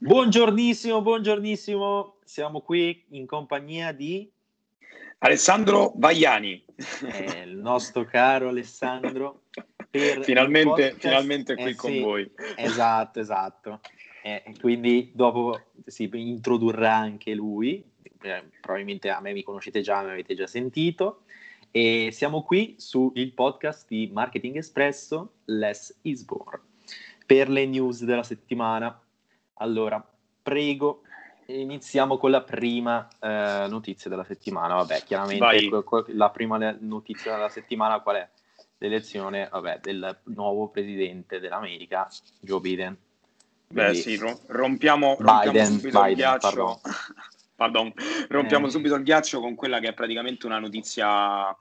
Buongiornissimo, buongiornissimo, siamo qui in compagnia di Alessandro Vaiani. Eh, il nostro caro Alessandro. finalmente, finalmente qui eh, con sì, voi. Esatto, esatto. Eh, quindi dopo si introdurrà anche lui, eh, probabilmente a me mi conoscete già, mi avete già sentito. E siamo qui sul podcast di Marketing Espresso, Less is More, per le news della settimana. Allora, prego, iniziamo con la prima eh, notizia della settimana. Vabbè, chiaramente la prima notizia della settimana qual è? L'elezione vabbè, del nuovo presidente dell'America, Joe Biden. Beh sì, rompiamo, rompiamo Biden, subito Biden, il ghiaccio. Pardon. pardon. Rompiamo Eh. subito il ghiaccio con quella che è praticamente una notizia,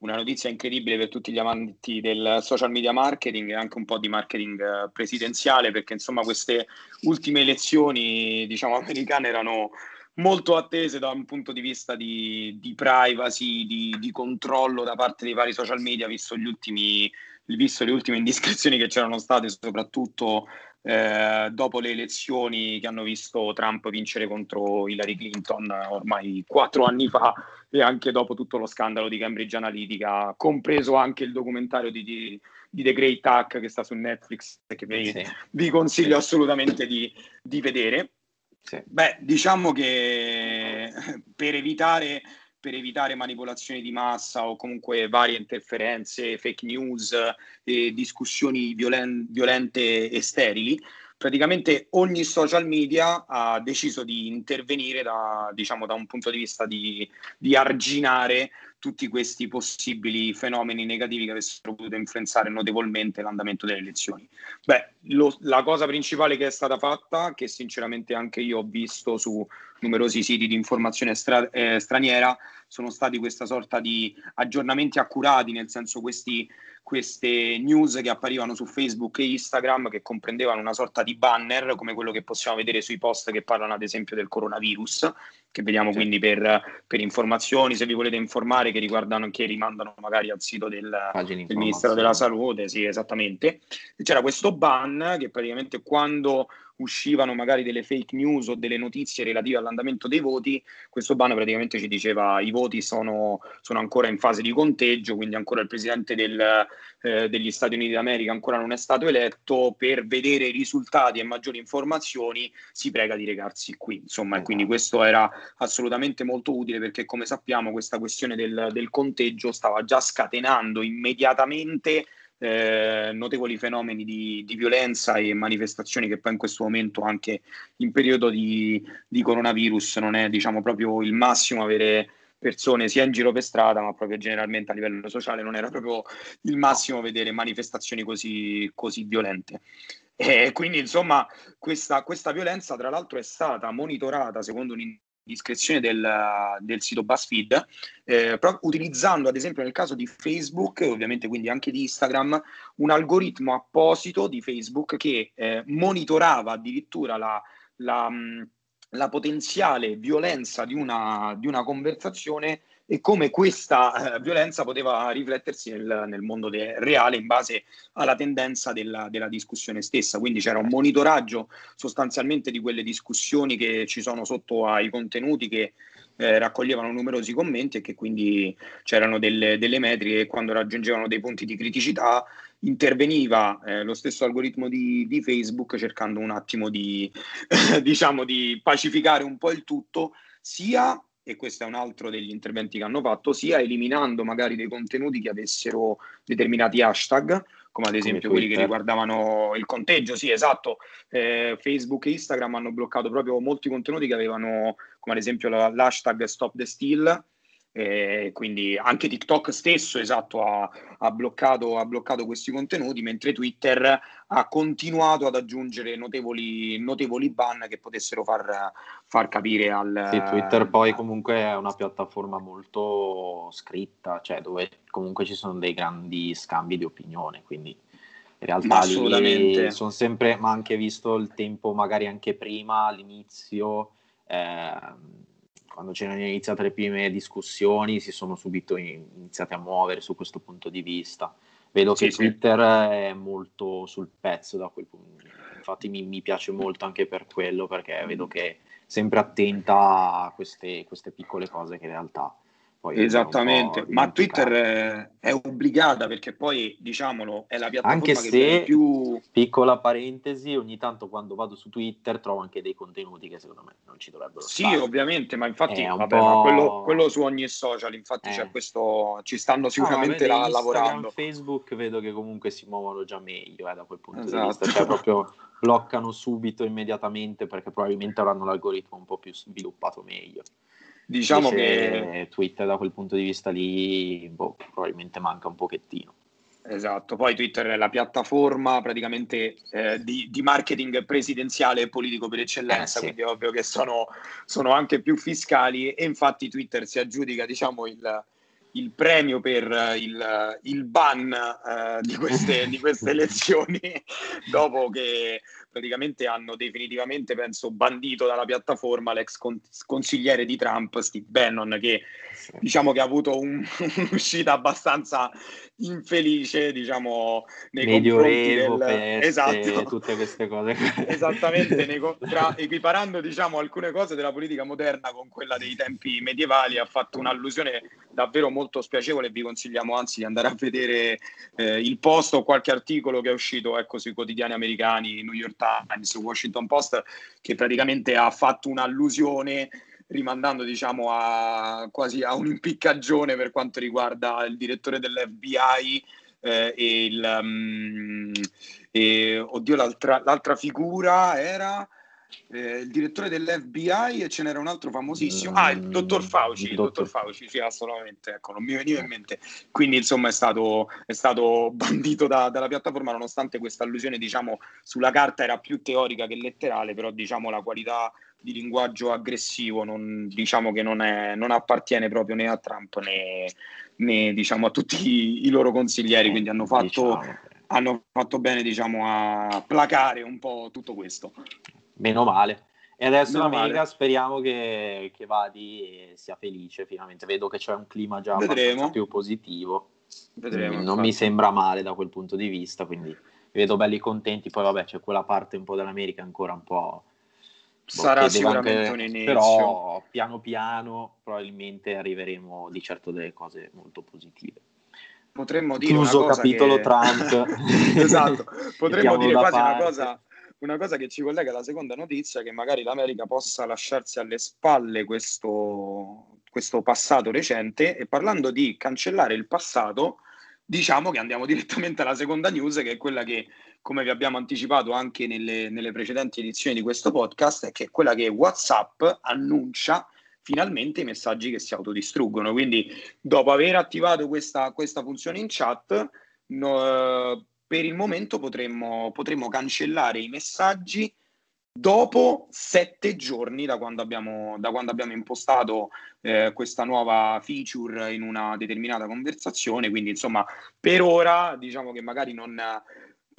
una notizia incredibile per tutti gli amanti del social media marketing e anche un po' di marketing eh, presidenziale, perché insomma queste ultime elezioni, diciamo, americane erano molto attese da un punto di vista di, di privacy, di, di controllo da parte dei vari social media, visto, ultimi, visto le ultime indiscrezioni che c'erano state, soprattutto eh, dopo le elezioni che hanno visto Trump vincere contro Hillary Clinton eh, ormai quattro anni fa e anche dopo tutto lo scandalo di Cambridge Analytica, compreso anche il documentario di, di, di The Great Hack che sta su Netflix e che vi, Sì, vi consiglio assolutamente di, di vedere. sì. Beh, diciamo che per evitare, per evitare manipolazioni di massa o comunque varie interferenze, fake news e discussioni violen- violente e sterili, praticamente ogni social media ha deciso di intervenire da, diciamo, da un punto di vista di, di arginare tutti questi possibili fenomeni negativi che avessero potuto influenzare notevolmente l'andamento delle elezioni. Beh, lo- la cosa principale che è stata fatta, che sinceramente anche io ho visto su numerosi siti di informazione stra- eh, straniera, sono stati questa sorta di aggiornamenti accurati, nel senso questi, queste news che apparivano su Facebook e Instagram che comprendevano una sorta di banner come quello che possiamo vedere sui post che parlano ad esempio del coronavirus, che vediamo Sì. quindi per, per informazioni, se vi volete informare, che riguardano, che rimandano magari al sito del, del Ministero della. Salute, sì, esattamente. C'era questo ban che praticamente quando uscivano magari delle fake news o delle notizie relative all'andamento dei voti, questo ban praticamente ci diceva i voti sono, sono ancora in fase di conteggio, quindi ancora il presidente del, eh, degli Stati Uniti d'America ancora non è stato eletto, per vedere i risultati e maggiori informazioni si prega di recarsi qui. Insomma, e quindi Esatto. questo era assolutamente molto utile perché come sappiamo questa questione del, del conteggio stava già scatenando immediatamente eh, notevoli fenomeni di, di violenza e manifestazioni che poi in questo momento anche in periodo di, di coronavirus non è diciamo proprio il massimo avere persone sia in giro per strada ma proprio generalmente a livello sociale non era proprio il massimo vedere manifestazioni così, così violente. E quindi insomma questa, questa violenza tra l'altro è stata monitorata secondo un'indiscrezione del, del sito BuzzFeed eh, pro- utilizzando ad esempio nel caso di Facebook, ovviamente quindi anche di Instagram, un algoritmo apposito di Facebook che eh, monitorava addirittura la, la, mh, la potenziale violenza di una, di una conversazione e come questa eh, violenza poteva riflettersi nel, nel mondo de- reale in base alla tendenza della, della discussione stessa. Quindi c'era un monitoraggio sostanzialmente di quelle discussioni che ci sono sotto ai contenuti che eh, raccoglievano numerosi commenti e che quindi c'erano delle, delle metriche e quando raggiungevano dei punti di criticità interveniva eh, lo stesso algoritmo di, di, Facebook cercando un attimo di, diciamo, di pacificare un po' il tutto, sia, e questo è un altro degli interventi che hanno fatto, sia eliminando magari dei contenuti che avessero determinati hashtag, come ad esempio come quelli che riguardavano il conteggio, sì esatto, eh, Facebook e Instagram hanno bloccato proprio molti contenuti che avevano come ad esempio l'hashtag Stop the Steal, eh, quindi anche TikTok stesso esatto, ha, ha, bloccato, ha, bloccato, questi contenuti, mentre Twitter ha continuato ad aggiungere notevoli, notevoli ban che potessero far, far capire al... Sì, Twitter poi comunque è una piattaforma molto scritta, cioè dove comunque ci sono dei grandi scambi di opinione, quindi in realtà lì sono sempre, ma anche visto il tempo magari anche prima, all'inizio... Eh, quando c'erano iniziate le prime discussioni si sono subito iniziati a muovere su questo punto di vista. Vedo che sì, Twitter sì. è molto sul pezzo da quel punto. infatti mi, mi, piace molto anche per quello, perché vedo che è sempre attenta a queste, queste piccole cose che in realtà poi Esattamente, ma Twitter è obbligata perché poi, diciamolo, è la piattaforma anche che se, più... Piccola parentesi, ogni tanto quando vado su Twitter trovo anche dei contenuti che secondo me non ci dovrebbero sì, stare. Sì, ovviamente, ma infatti vabbè, ma quello, quello, su ogni social, infatti eh. questo, ci stanno sicuramente no, vede, lavorando. Facebook vedo che comunque si muovono già meglio eh, da quel punto esatto. di vista, cioè proprio bloccano subito, immediatamente, perché probabilmente avranno l'algoritmo un po' più sviluppato meglio. Diciamo che Twitter da quel punto di vista lì boh, probabilmente manca un pochettino. Esatto, poi Twitter è la piattaforma praticamente eh, di, di, marketing presidenziale e politico per eccellenza, eh, sì. quindi è ovvio che sono, sono, anche più fiscali e infatti Twitter si aggiudica diciamo, il, il premio per il, il ban eh, di, queste, di, queste, elezioni dopo che praticamente hanno definitivamente, penso, bandito dalla piattaforma l'ex consigliere di Trump, Steve Bannon, che diciamo che ha avuto un, un'uscita abbastanza infelice, diciamo, nei Medioevo, del... peste, esatto. tutte queste cose. Esattamente, nei, tra, equiparando, diciamo, alcune cose della politica moderna con quella dei tempi medievali, ha fatto un'allusione davvero molto spiacevole vi consigliamo anzi di andare a vedere eh, il post o qualche articolo che è uscito ecco, sui quotidiani americani, New York Times, Washington Post, che praticamente ha fatto un'allusione rimandando diciamo a quasi a un'impiccagione per quanto riguarda il direttore dell'FBI eh, e il um, e, oddio l'altra, l'altra figura era eh, il direttore dell'FBI e ce n'era un altro famosissimo, ah, il dottor Fauci, il dottor Fauci, sì, assolutamente, ecco, non mi veniva in mente. Quindi, insomma, è stato, è stato bandito da, dalla piattaforma, nonostante questa allusione, diciamo, sulla carta era più teorica che letterale, però, diciamo, la qualità di linguaggio aggressivo non, diciamo che non, è, non appartiene proprio né a Trump né, né diciamo, a tutti i, loro consiglieri, quindi hanno fatto, diciamo. hanno fatto bene diciamo, a placare un po' tutto questo. Meno male. E adesso Meno l'America male. speriamo che, che vadi e sia felice finalmente. Vedo che c'è un clima già più positivo. Vedremo, non infatti. mi sembra male da quel punto di vista, quindi vedo belli contenti. Poi vabbè, c'è quella parte un po' dell'America ancora un po'... Sarà sicuramente anche, un inizio. Però piano piano probabilmente arriveremo di certo delle cose molto positive. Potremmo dire Chiuso capitolo che... Trump. esatto, potremmo dire quasi parte. una cosa una cosa che ci collega alla seconda notizia, che magari l'America possa lasciarsi alle spalle questo, questo passato recente e parlando di cancellare il passato, diciamo che andiamo direttamente alla seconda news, che è quella che, come vi abbiamo anticipato anche nelle, nelle precedenti edizioni di questo podcast, è che è quella che WhatsApp annuncia finalmente i messaggi che si autodistruggono. Quindi, dopo aver attivato questa, questa funzione in chat, no, per il momento potremmo, potremmo cancellare i messaggi dopo sette giorni da quando abbiamo, da quando abbiamo impostato eh, questa nuova feature in una determinata conversazione. Quindi, insomma, per ora diciamo che magari non,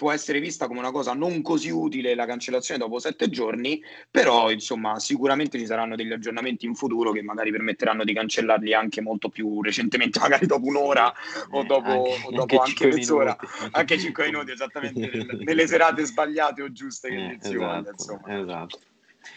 può essere vista come una cosa non così utile la cancellazione dopo sette giorni, però insomma sicuramente ci saranno degli aggiornamenti in futuro che magari permetteranno di cancellarli anche molto più recentemente, magari dopo un'ora o dopo anche, o dopo anche, anche mezz'ora, anche cinque minuti esattamente nelle serate sbagliate o giuste che eh, esatto, insomma. Esatto.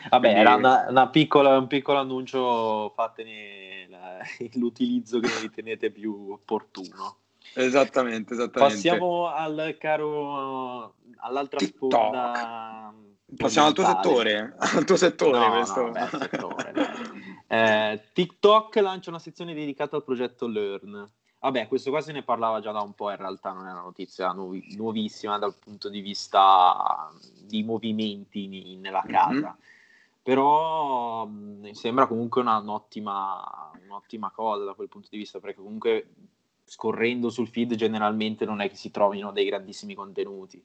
Vabbè, Quindi... era una, una piccola, un piccolo annuncio, fatene la, l'utilizzo che ritenete più opportuno. Esattamente, esattamente. Passiamo al caro, all'altra TikTok. sponda. Passiamo al tuo settore, al tuo settore no, questo. No, beh, settore eh, TikTok lancia una sezione dedicata al progetto Learn. Vabbè, questo qua se ne parlava già da un po', in realtà non è una notizia nuovi- nuovissima dal punto di vista di movimenti nella casa. Mm-hmm. Però mh, sembra comunque una, un'ottima, un'ottima cosa da quel punto di vista, perché comunque scorrendo sul feed generalmente non è che si trovino dei grandissimi contenuti.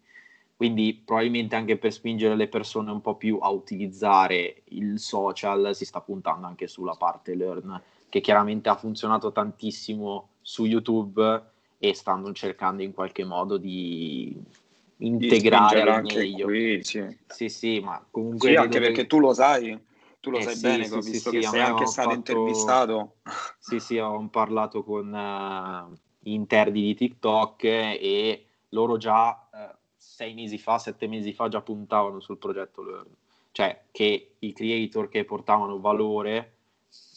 Quindi probabilmente anche per spingere le persone un po' più a utilizzare il social si sta puntando anche sulla parte learn, che chiaramente ha funzionato tantissimo su YouTube e stanno cercando in qualche modo di integrare di anche meglio. Qui, sì. sì, sì, ma comunque... Sì, anche perché tu lo sai, tu lo eh sai sì, bene, sì, ho visto sì, che sei anche stato fatto... intervistato. Sì, sì, ho parlato con uh, interni di TikTok e loro già uh, sei mesi fa, sette mesi fa già puntavano sul progetto Learn, cioè che i creator che portavano valore,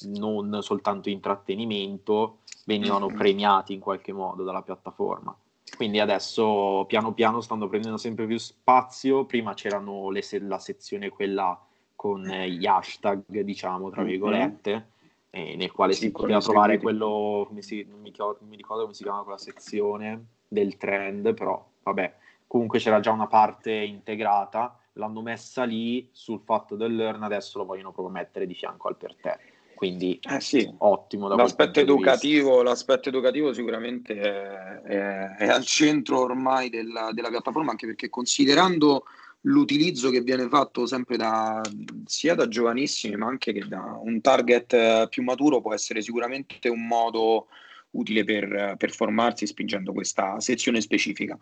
non soltanto intrattenimento, venivano mm-hmm. premiati in qualche modo dalla piattaforma. Quindi adesso piano piano stanno prendendo sempre più spazio, prima c'erano le, la sezione quella con gli hashtag, diciamo, tra virgolette, mm-hmm eh, nel quale sì, si poteva trovare quello, si, non, mi ricordo, non mi ricordo come si chiama quella sezione del trend, però vabbè, comunque c'era già una parte integrata, l'hanno messa lì sul fatto del learn, adesso lo vogliono proprio mettere di fianco al per te. Quindi eh sì. ottimo. Da l'aspetto, educativo, l'aspetto educativo sicuramente è, è, è, al centro ormai della, della piattaforma, anche perché considerando l'utilizzo che viene fatto sempre da, sia da giovanissimi ma anche che da un target eh, più maturo può essere sicuramente un modo utile per, per formarsi spingendo questa sezione specifica.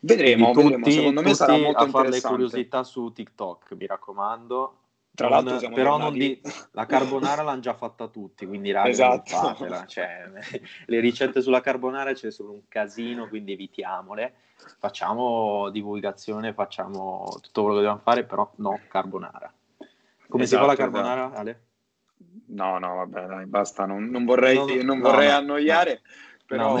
Vedremo, tutti, vedremo. secondo me sarà molto a fare le curiosità su TikTok, mi raccomando. Tra non, l'altro, però non di, la carbonara l'hanno già fatta tutti, quindi raga, esatto. fatela. Cioè, le ricette sulla carbonara c'è solo un casino, quindi evitiamole facciamo divulgazione, facciamo tutto quello che dobbiamo fare, però no carbonara. Come esatto, si fa la esatto, carbonara, esatto. Ale? No, no, vabbè, dai, basta, non, non vorrei, no, non no, vorrei no, annoiare. Però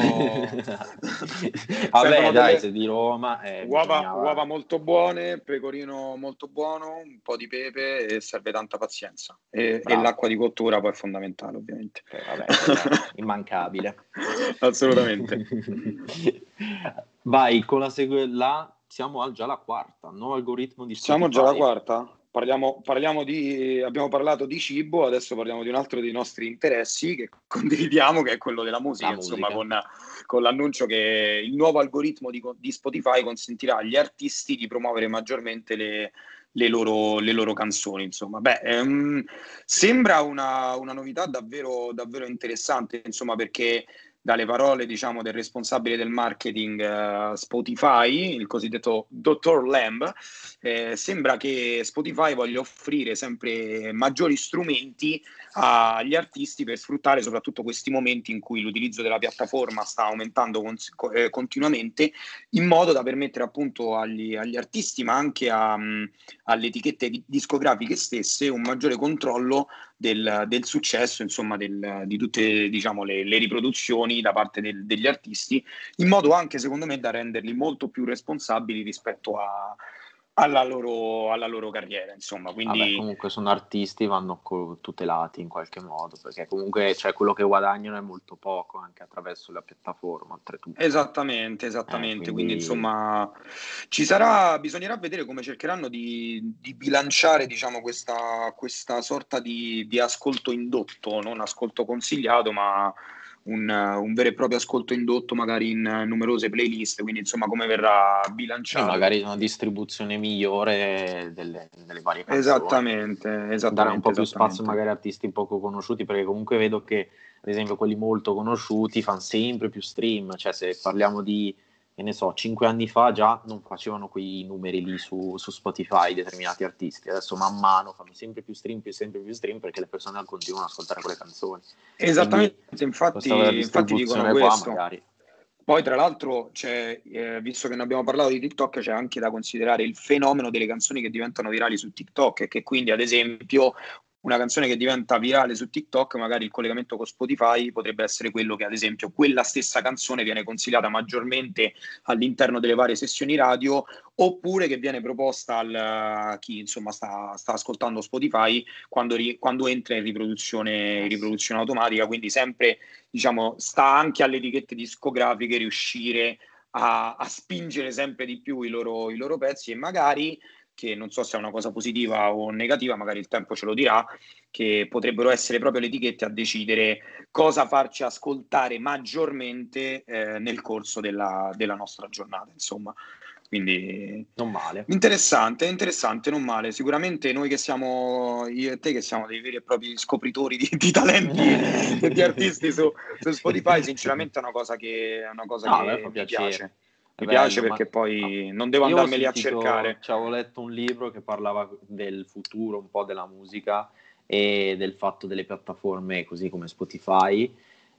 vabbè, dai, se di Roma eh, uova, bisognava... uova, molto buone, pecorino molto buono, un po' di pepe e serve tanta pazienza. E, e l'acqua di cottura poi è fondamentale, ovviamente. Eh, vabbè, immancabile. Assolutamente. Vai con la sequela, siamo già alla quarta, nuovo algoritmo di Spotify. Siamo già alla quarta? Parliamo, parliamo, di, abbiamo parlato di cibo, adesso parliamo di un altro dei nostri interessi che condividiamo, che è quello della musica, la insomma, Con, con, l'annuncio che il nuovo algoritmo di, di, Spotify consentirà agli artisti di promuovere maggiormente le, le, loro, le loro, canzoni. Insomma, beh, ehm, sembra una, una novità davvero, davvero interessante, insomma, perché dalle parole diciamo, del responsabile del marketing uh, Spotify, il cosiddetto Dottor Lamb, eh, sembra che Spotify voglia offrire sempre maggiori strumenti agli artisti per sfruttare soprattutto questi momenti in cui l'utilizzo della piattaforma sta aumentando cons- eh, continuamente, in modo da permettere appunto agli, agli artisti, ma anche a, um, alle etichette discografiche stesse, un maggiore controllo del, del successo, insomma, del, di tutte diciamo, le, le, riproduzioni da parte del, degli artisti, in modo anche, secondo me, da renderli molto più responsabili rispetto a alla loro, alla loro carriera, insomma. Quindi... Vabbè, comunque sono artisti, vanno co- tutelati in qualche modo, perché comunque cioè, quello che guadagnano è molto poco anche attraverso la piattaforma, oltretutto. Esattamente, esattamente. Eh, quindi... quindi... insomma, ci sarà, bisognerà vedere come cercheranno di, di bilanciare, diciamo, questa, questa sorta di, di ascolto indotto, non ascolto consigliato, ma un, un, vero e proprio ascolto indotto magari in numerose playlist, quindi insomma come verrà bilanciato. E magari una distribuzione migliore delle, delle varie canzoni. Esattamente, esattamente. Dare un po' più spazio magari a artisti poco conosciuti, perché comunque vedo che ad esempio quelli molto conosciuti fanno sempre più stream, cioè se parliamo di che ne so, cinque anni fa già non facevano quei numeri lì su, su, Spotify determinati artisti, adesso man mano fanno sempre più stream, più sempre più stream perché le persone continuano ad ascoltare quelle canzoni. Esattamente, Quindi, infatti, infatti dicono questo. Magari. Poi tra l'altro c'è, eh, visto che ne abbiamo parlato di TikTok, c'è anche da considerare il fenomeno delle canzoni che diventano virali su TikTok e che quindi ad esempio una canzone che diventa virale su TikTok, magari il collegamento con Spotify potrebbe essere quello che, ad esempio, quella stessa canzone viene consigliata maggiormente all'interno delle varie sessioni radio, oppure che viene proposta a chi insomma sta, sta ascoltando Spotify quando, ri, quando entra in riproduzione, riproduzione automatica. Quindi sempre diciamo, sta anche alle etichette discografiche riuscire a, a spingere sempre di più i loro, i loro pezzi e magari che non so se è una cosa positiva o negativa, magari il tempo ce lo dirà, che potrebbero essere proprio le etichette a decidere cosa farci ascoltare maggiormente eh, nel corso della, della, nostra giornata, insomma. Quindi non male. Interessante, interessante, non male. Sicuramente noi che siamo, io e te che siamo dei veri e propri scopritori di, di talenti e di artisti su, su, Spotify, sinceramente è una cosa che, è una cosa no, che mi piace. Mi Bello, piace perché ma... poi non devo andarmeli a cercare. Ci avevo letto un libro che parlava del futuro un po' della musica e del fatto delle piattaforme così come Spotify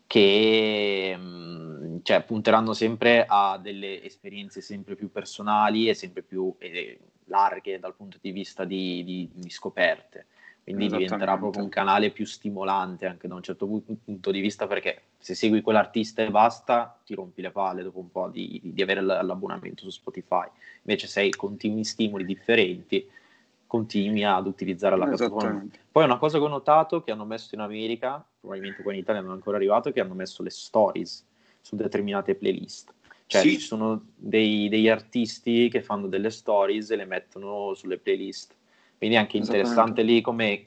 che mh, cioè, punteranno sempre a delle esperienze sempre più personali e sempre più eh, larghe dal punto di vista di, di, di scoperte quindi diventerà proprio un canale più stimolante anche da un certo punto di vista perché se segui quell'artista e basta ti rompi le palle dopo un po' di, di avere l'abbonamento su Spotify. Invece se hai continui stimoli differenti continui ad utilizzare la piattaforma. Poi una cosa che ho notato che hanno messo in America probabilmente qua in Italia non è ancora arrivato che hanno messo le stories su determinate playlist. Cioè sì. ci sono dei, degli artisti che fanno delle stories e le mettono sulle playlist quindi è anche interessante lì come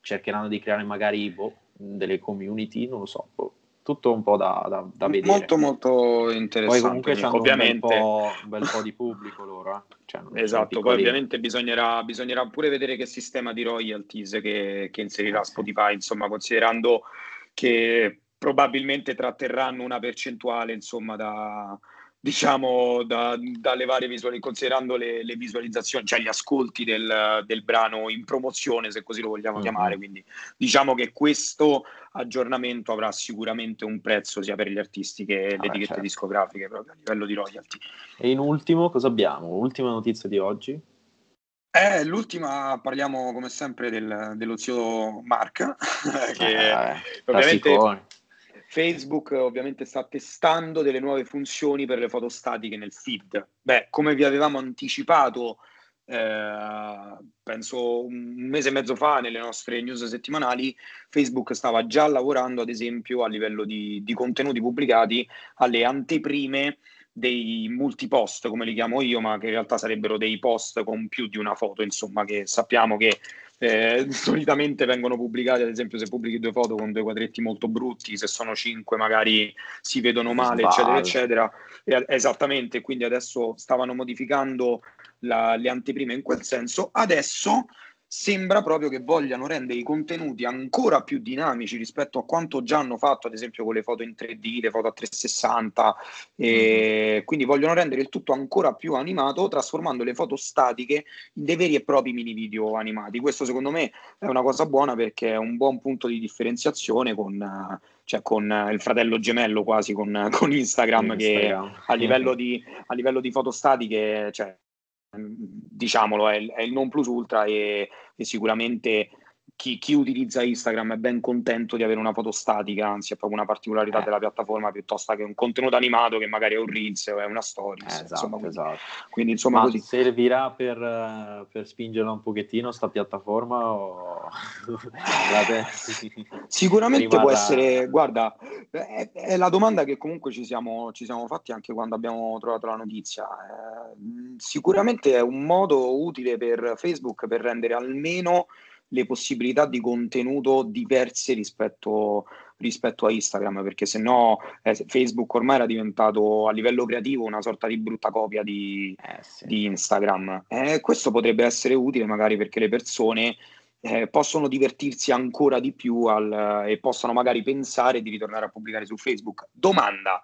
cercheranno di creare magari boh, delle community, non lo so, boh, tutto un po' da, da, da, vedere. Molto molto interessante. Poi comunque c'hanno ovviamente... un, bel po', un bel po' di pubblico loro. Eh? Cioè, esatto, poi ovviamente bisognerà, bisognerà, pure vedere che sistema di royalties che, che inserirà Spotify, insomma, considerando che probabilmente tratterranno una percentuale, insomma, da, diciamo, da, dalle varie visuali, considerando le, le, visualizzazioni, cioè gli ascolti del, del, brano in promozione, se così lo vogliamo mm-hmm. chiamare. Quindi diciamo che questo aggiornamento avrà sicuramente un prezzo sia per gli artisti che le ah, etichette certo. discografiche, proprio a livello di royalty. E in ultimo, cosa abbiamo? Ultima notizia di oggi? Eh, l'ultima parliamo come sempre del, dello zio Mark, che eh, ovviamente Facebook ovviamente sta testando delle nuove funzioni per le foto statiche nel feed. Beh, come vi avevamo anticipato, eh, penso un mese e mezzo fa nelle nostre news settimanali, Facebook stava già lavorando, ad esempio, a livello di, di contenuti pubblicati alle anteprime dei multipost, come li chiamo io, ma che in realtà sarebbero dei post con più di una foto, insomma, che sappiamo che eh, solitamente vengono pubblicati, ad esempio, se pubblichi due foto con due quadretti molto brutti, se sono cinque magari si vedono male, eccetera, eccetera. E, esattamente, quindi adesso stavano modificando la, le anteprime in quel senso. Adesso sembra proprio che vogliano rendere i contenuti ancora più dinamici rispetto a quanto già hanno fatto, ad esempio con le foto in 3D, le foto a 360, e mm-hmm. quindi vogliono rendere il tutto ancora più animato, trasformando le foto statiche in dei veri e propri mini video animati. Questo secondo me è una cosa buona perché è un buon punto di differenziazione con... Cioè con il fratello gemello quasi con, con Instagram, Instagram, che a livello, di, a livello di foto statiche cioè, diciamolo, è, è, il non plus ultra e, e sicuramente chi, chi, utilizza Instagram è ben contento di avere una foto statica, anzi è proprio una particolarità eh. della piattaforma piuttosto che un contenuto animato che magari è un Reels o è una story. Eh, esatto, insomma, quindi, esatto. quindi insomma Ma così. servirà per, per spingerla un pochettino sta piattaforma o... Sicuramente Rimarrà... può essere, guarda, è, è, la domanda che comunque ci siamo, ci siamo fatti anche quando abbiamo trovato la notizia. Eh, sicuramente è un modo utile per Facebook per rendere almeno le possibilità di contenuto diverse rispetto, rispetto a Instagram, perché se no eh, Facebook ormai era diventato a livello creativo una sorta di brutta copia di, eh, sì. di Instagram. Eh, questo potrebbe essere utile magari perché le persone eh, possono divertirsi ancora di più al, e possano magari pensare di ritornare a pubblicare su Facebook. Domanda,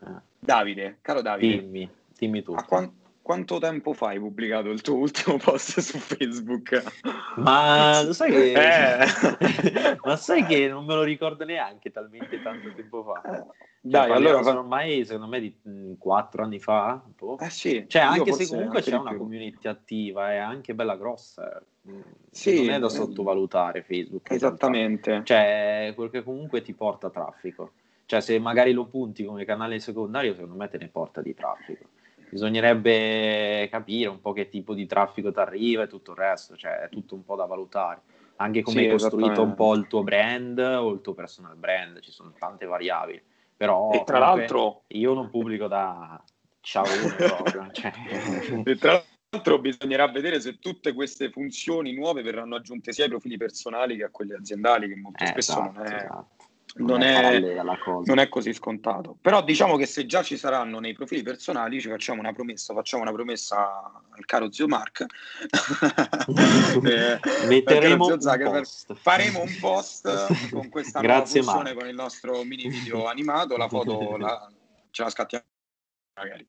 eh. Davide, caro Davide, dimmi, dimmi tu. A, qua- quanto tempo fa hai pubblicato il tuo ultimo post su Facebook? Ma lo sai che... Eh. Ma sai che non me lo ricordo neanche talmente tanto tempo fa. Eh, cioè, Dai, allora sono ormai secondo me di mm, quattro anni fa. Boh. Eh sì, cioè, anche se comunque c'è una più. community attiva, è anche bella grossa. Mm, sì, non è da sottovalutare Facebook. Esattamente. Cioè, quel che comunque ti porta traffico. Cioè, se magari lo punti come canale secondario, secondo me te ne porta di traffico bisognerebbe capire un po' che tipo di traffico ti arriva e tutto il resto, cioè è tutto un po' da valutare. Anche come sì, hai costruito un po' il tuo brand o il tuo personal brand, ci sono tante variabili. Però e tra l'altro io non pubblico da ciao proprio. cioè... E tra l'altro bisognerà vedere se tutte queste funzioni nuove verranno aggiunte sia ai profili personali che a quelli aziendali, che molto eh, spesso esatto, non è... Esatto non è, non è, così scontato. Però diciamo che se già ci saranno nei profili personali, ci facciamo una promessa, facciamo una promessa al caro zio Mark. eh, Metteremo zio Zaga, un faremo un post con questa Grazie, nuova funzione con il nostro mini video animato, la foto la, ce la scattiamo magari.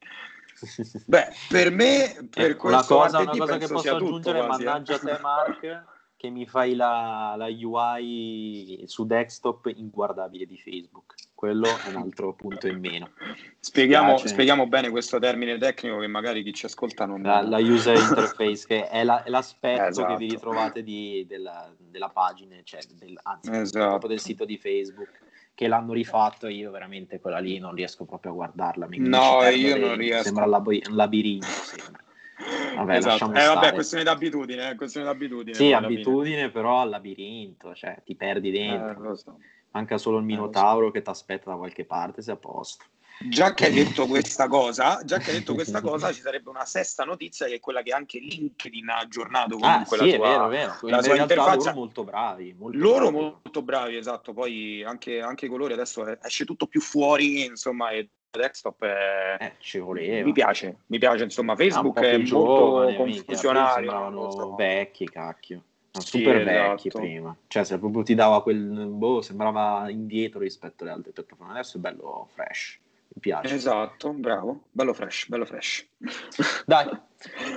Beh, per me, per ecco, questo una cosa, una cosa che posso aggiungere, tutto, mannaggia a te Mark che mi fai la, la UI su desktop inguardabile di Facebook. quello è un altro punto in meno. Spieghiamo, spieghiamo, bene questo termine tecnico che magari chi ci ascolta non... La, la user interface, che è, la, è l'aspetto esatto. che vi ritrovate di, della, della, pagina, cioè del, anzi, esatto. del sito di Facebook, che l'hanno rifatto e io veramente quella lì non riesco proprio a guardarla. Mi no, io non riesco. Sembra un labirinto, sembra. Vabbè, esatto. eh, vabbè, questione d'abitudine, questione d'abitudine. Sì, abitudine, fine. però al labirinto, cioè ti perdi dentro. Eh, so. Manca solo il eh, Minotauro so. che ti aspetta da qualche parte, sei a posto. Già che hai detto questa cosa, già che hai detto questa cosa, ci sarebbe una sesta notizia che è quella che anche LinkedIn ha aggiornato ah, comunque ah, sì, la tua, è vero, vero. La sua interfaccia. Loro molto bravi. Molto loro bravi. molto bravi, esatto. Poi anche, anche i colori adesso esce tutto più fuori, insomma, e desktop è... eh, ci voleva. Mi piace, mi piace, insomma, Facebook è molto confusionario. Sembravano so. vecchi, cacchio. Sì, super esatto. vecchi prima, cioè se proprio ti dava quel boh, sembrava indietro rispetto alle altre piattaforme. Adesso è bello fresh, mi piace. Esatto, bravo, bello fresh, bello fresh. Dai,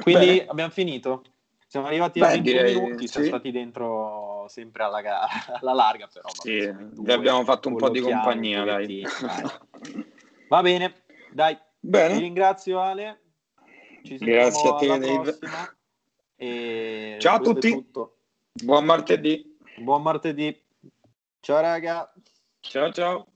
quindi Bene. abbiamo finito. Siamo arrivati Beh, a 20 direi, minuti, siamo stati dentro sempre alla, gara, alla larga, però. Sì, vi abbiamo fatto un po' di compagnia, dai. dai. Va bene, dai. Bene. Ti ringrazio Ale. Ci Grazie a te, Dave. E Ciao a tutti. Buon martedì. Buon martedì. Ciao raga. Ciao ciao.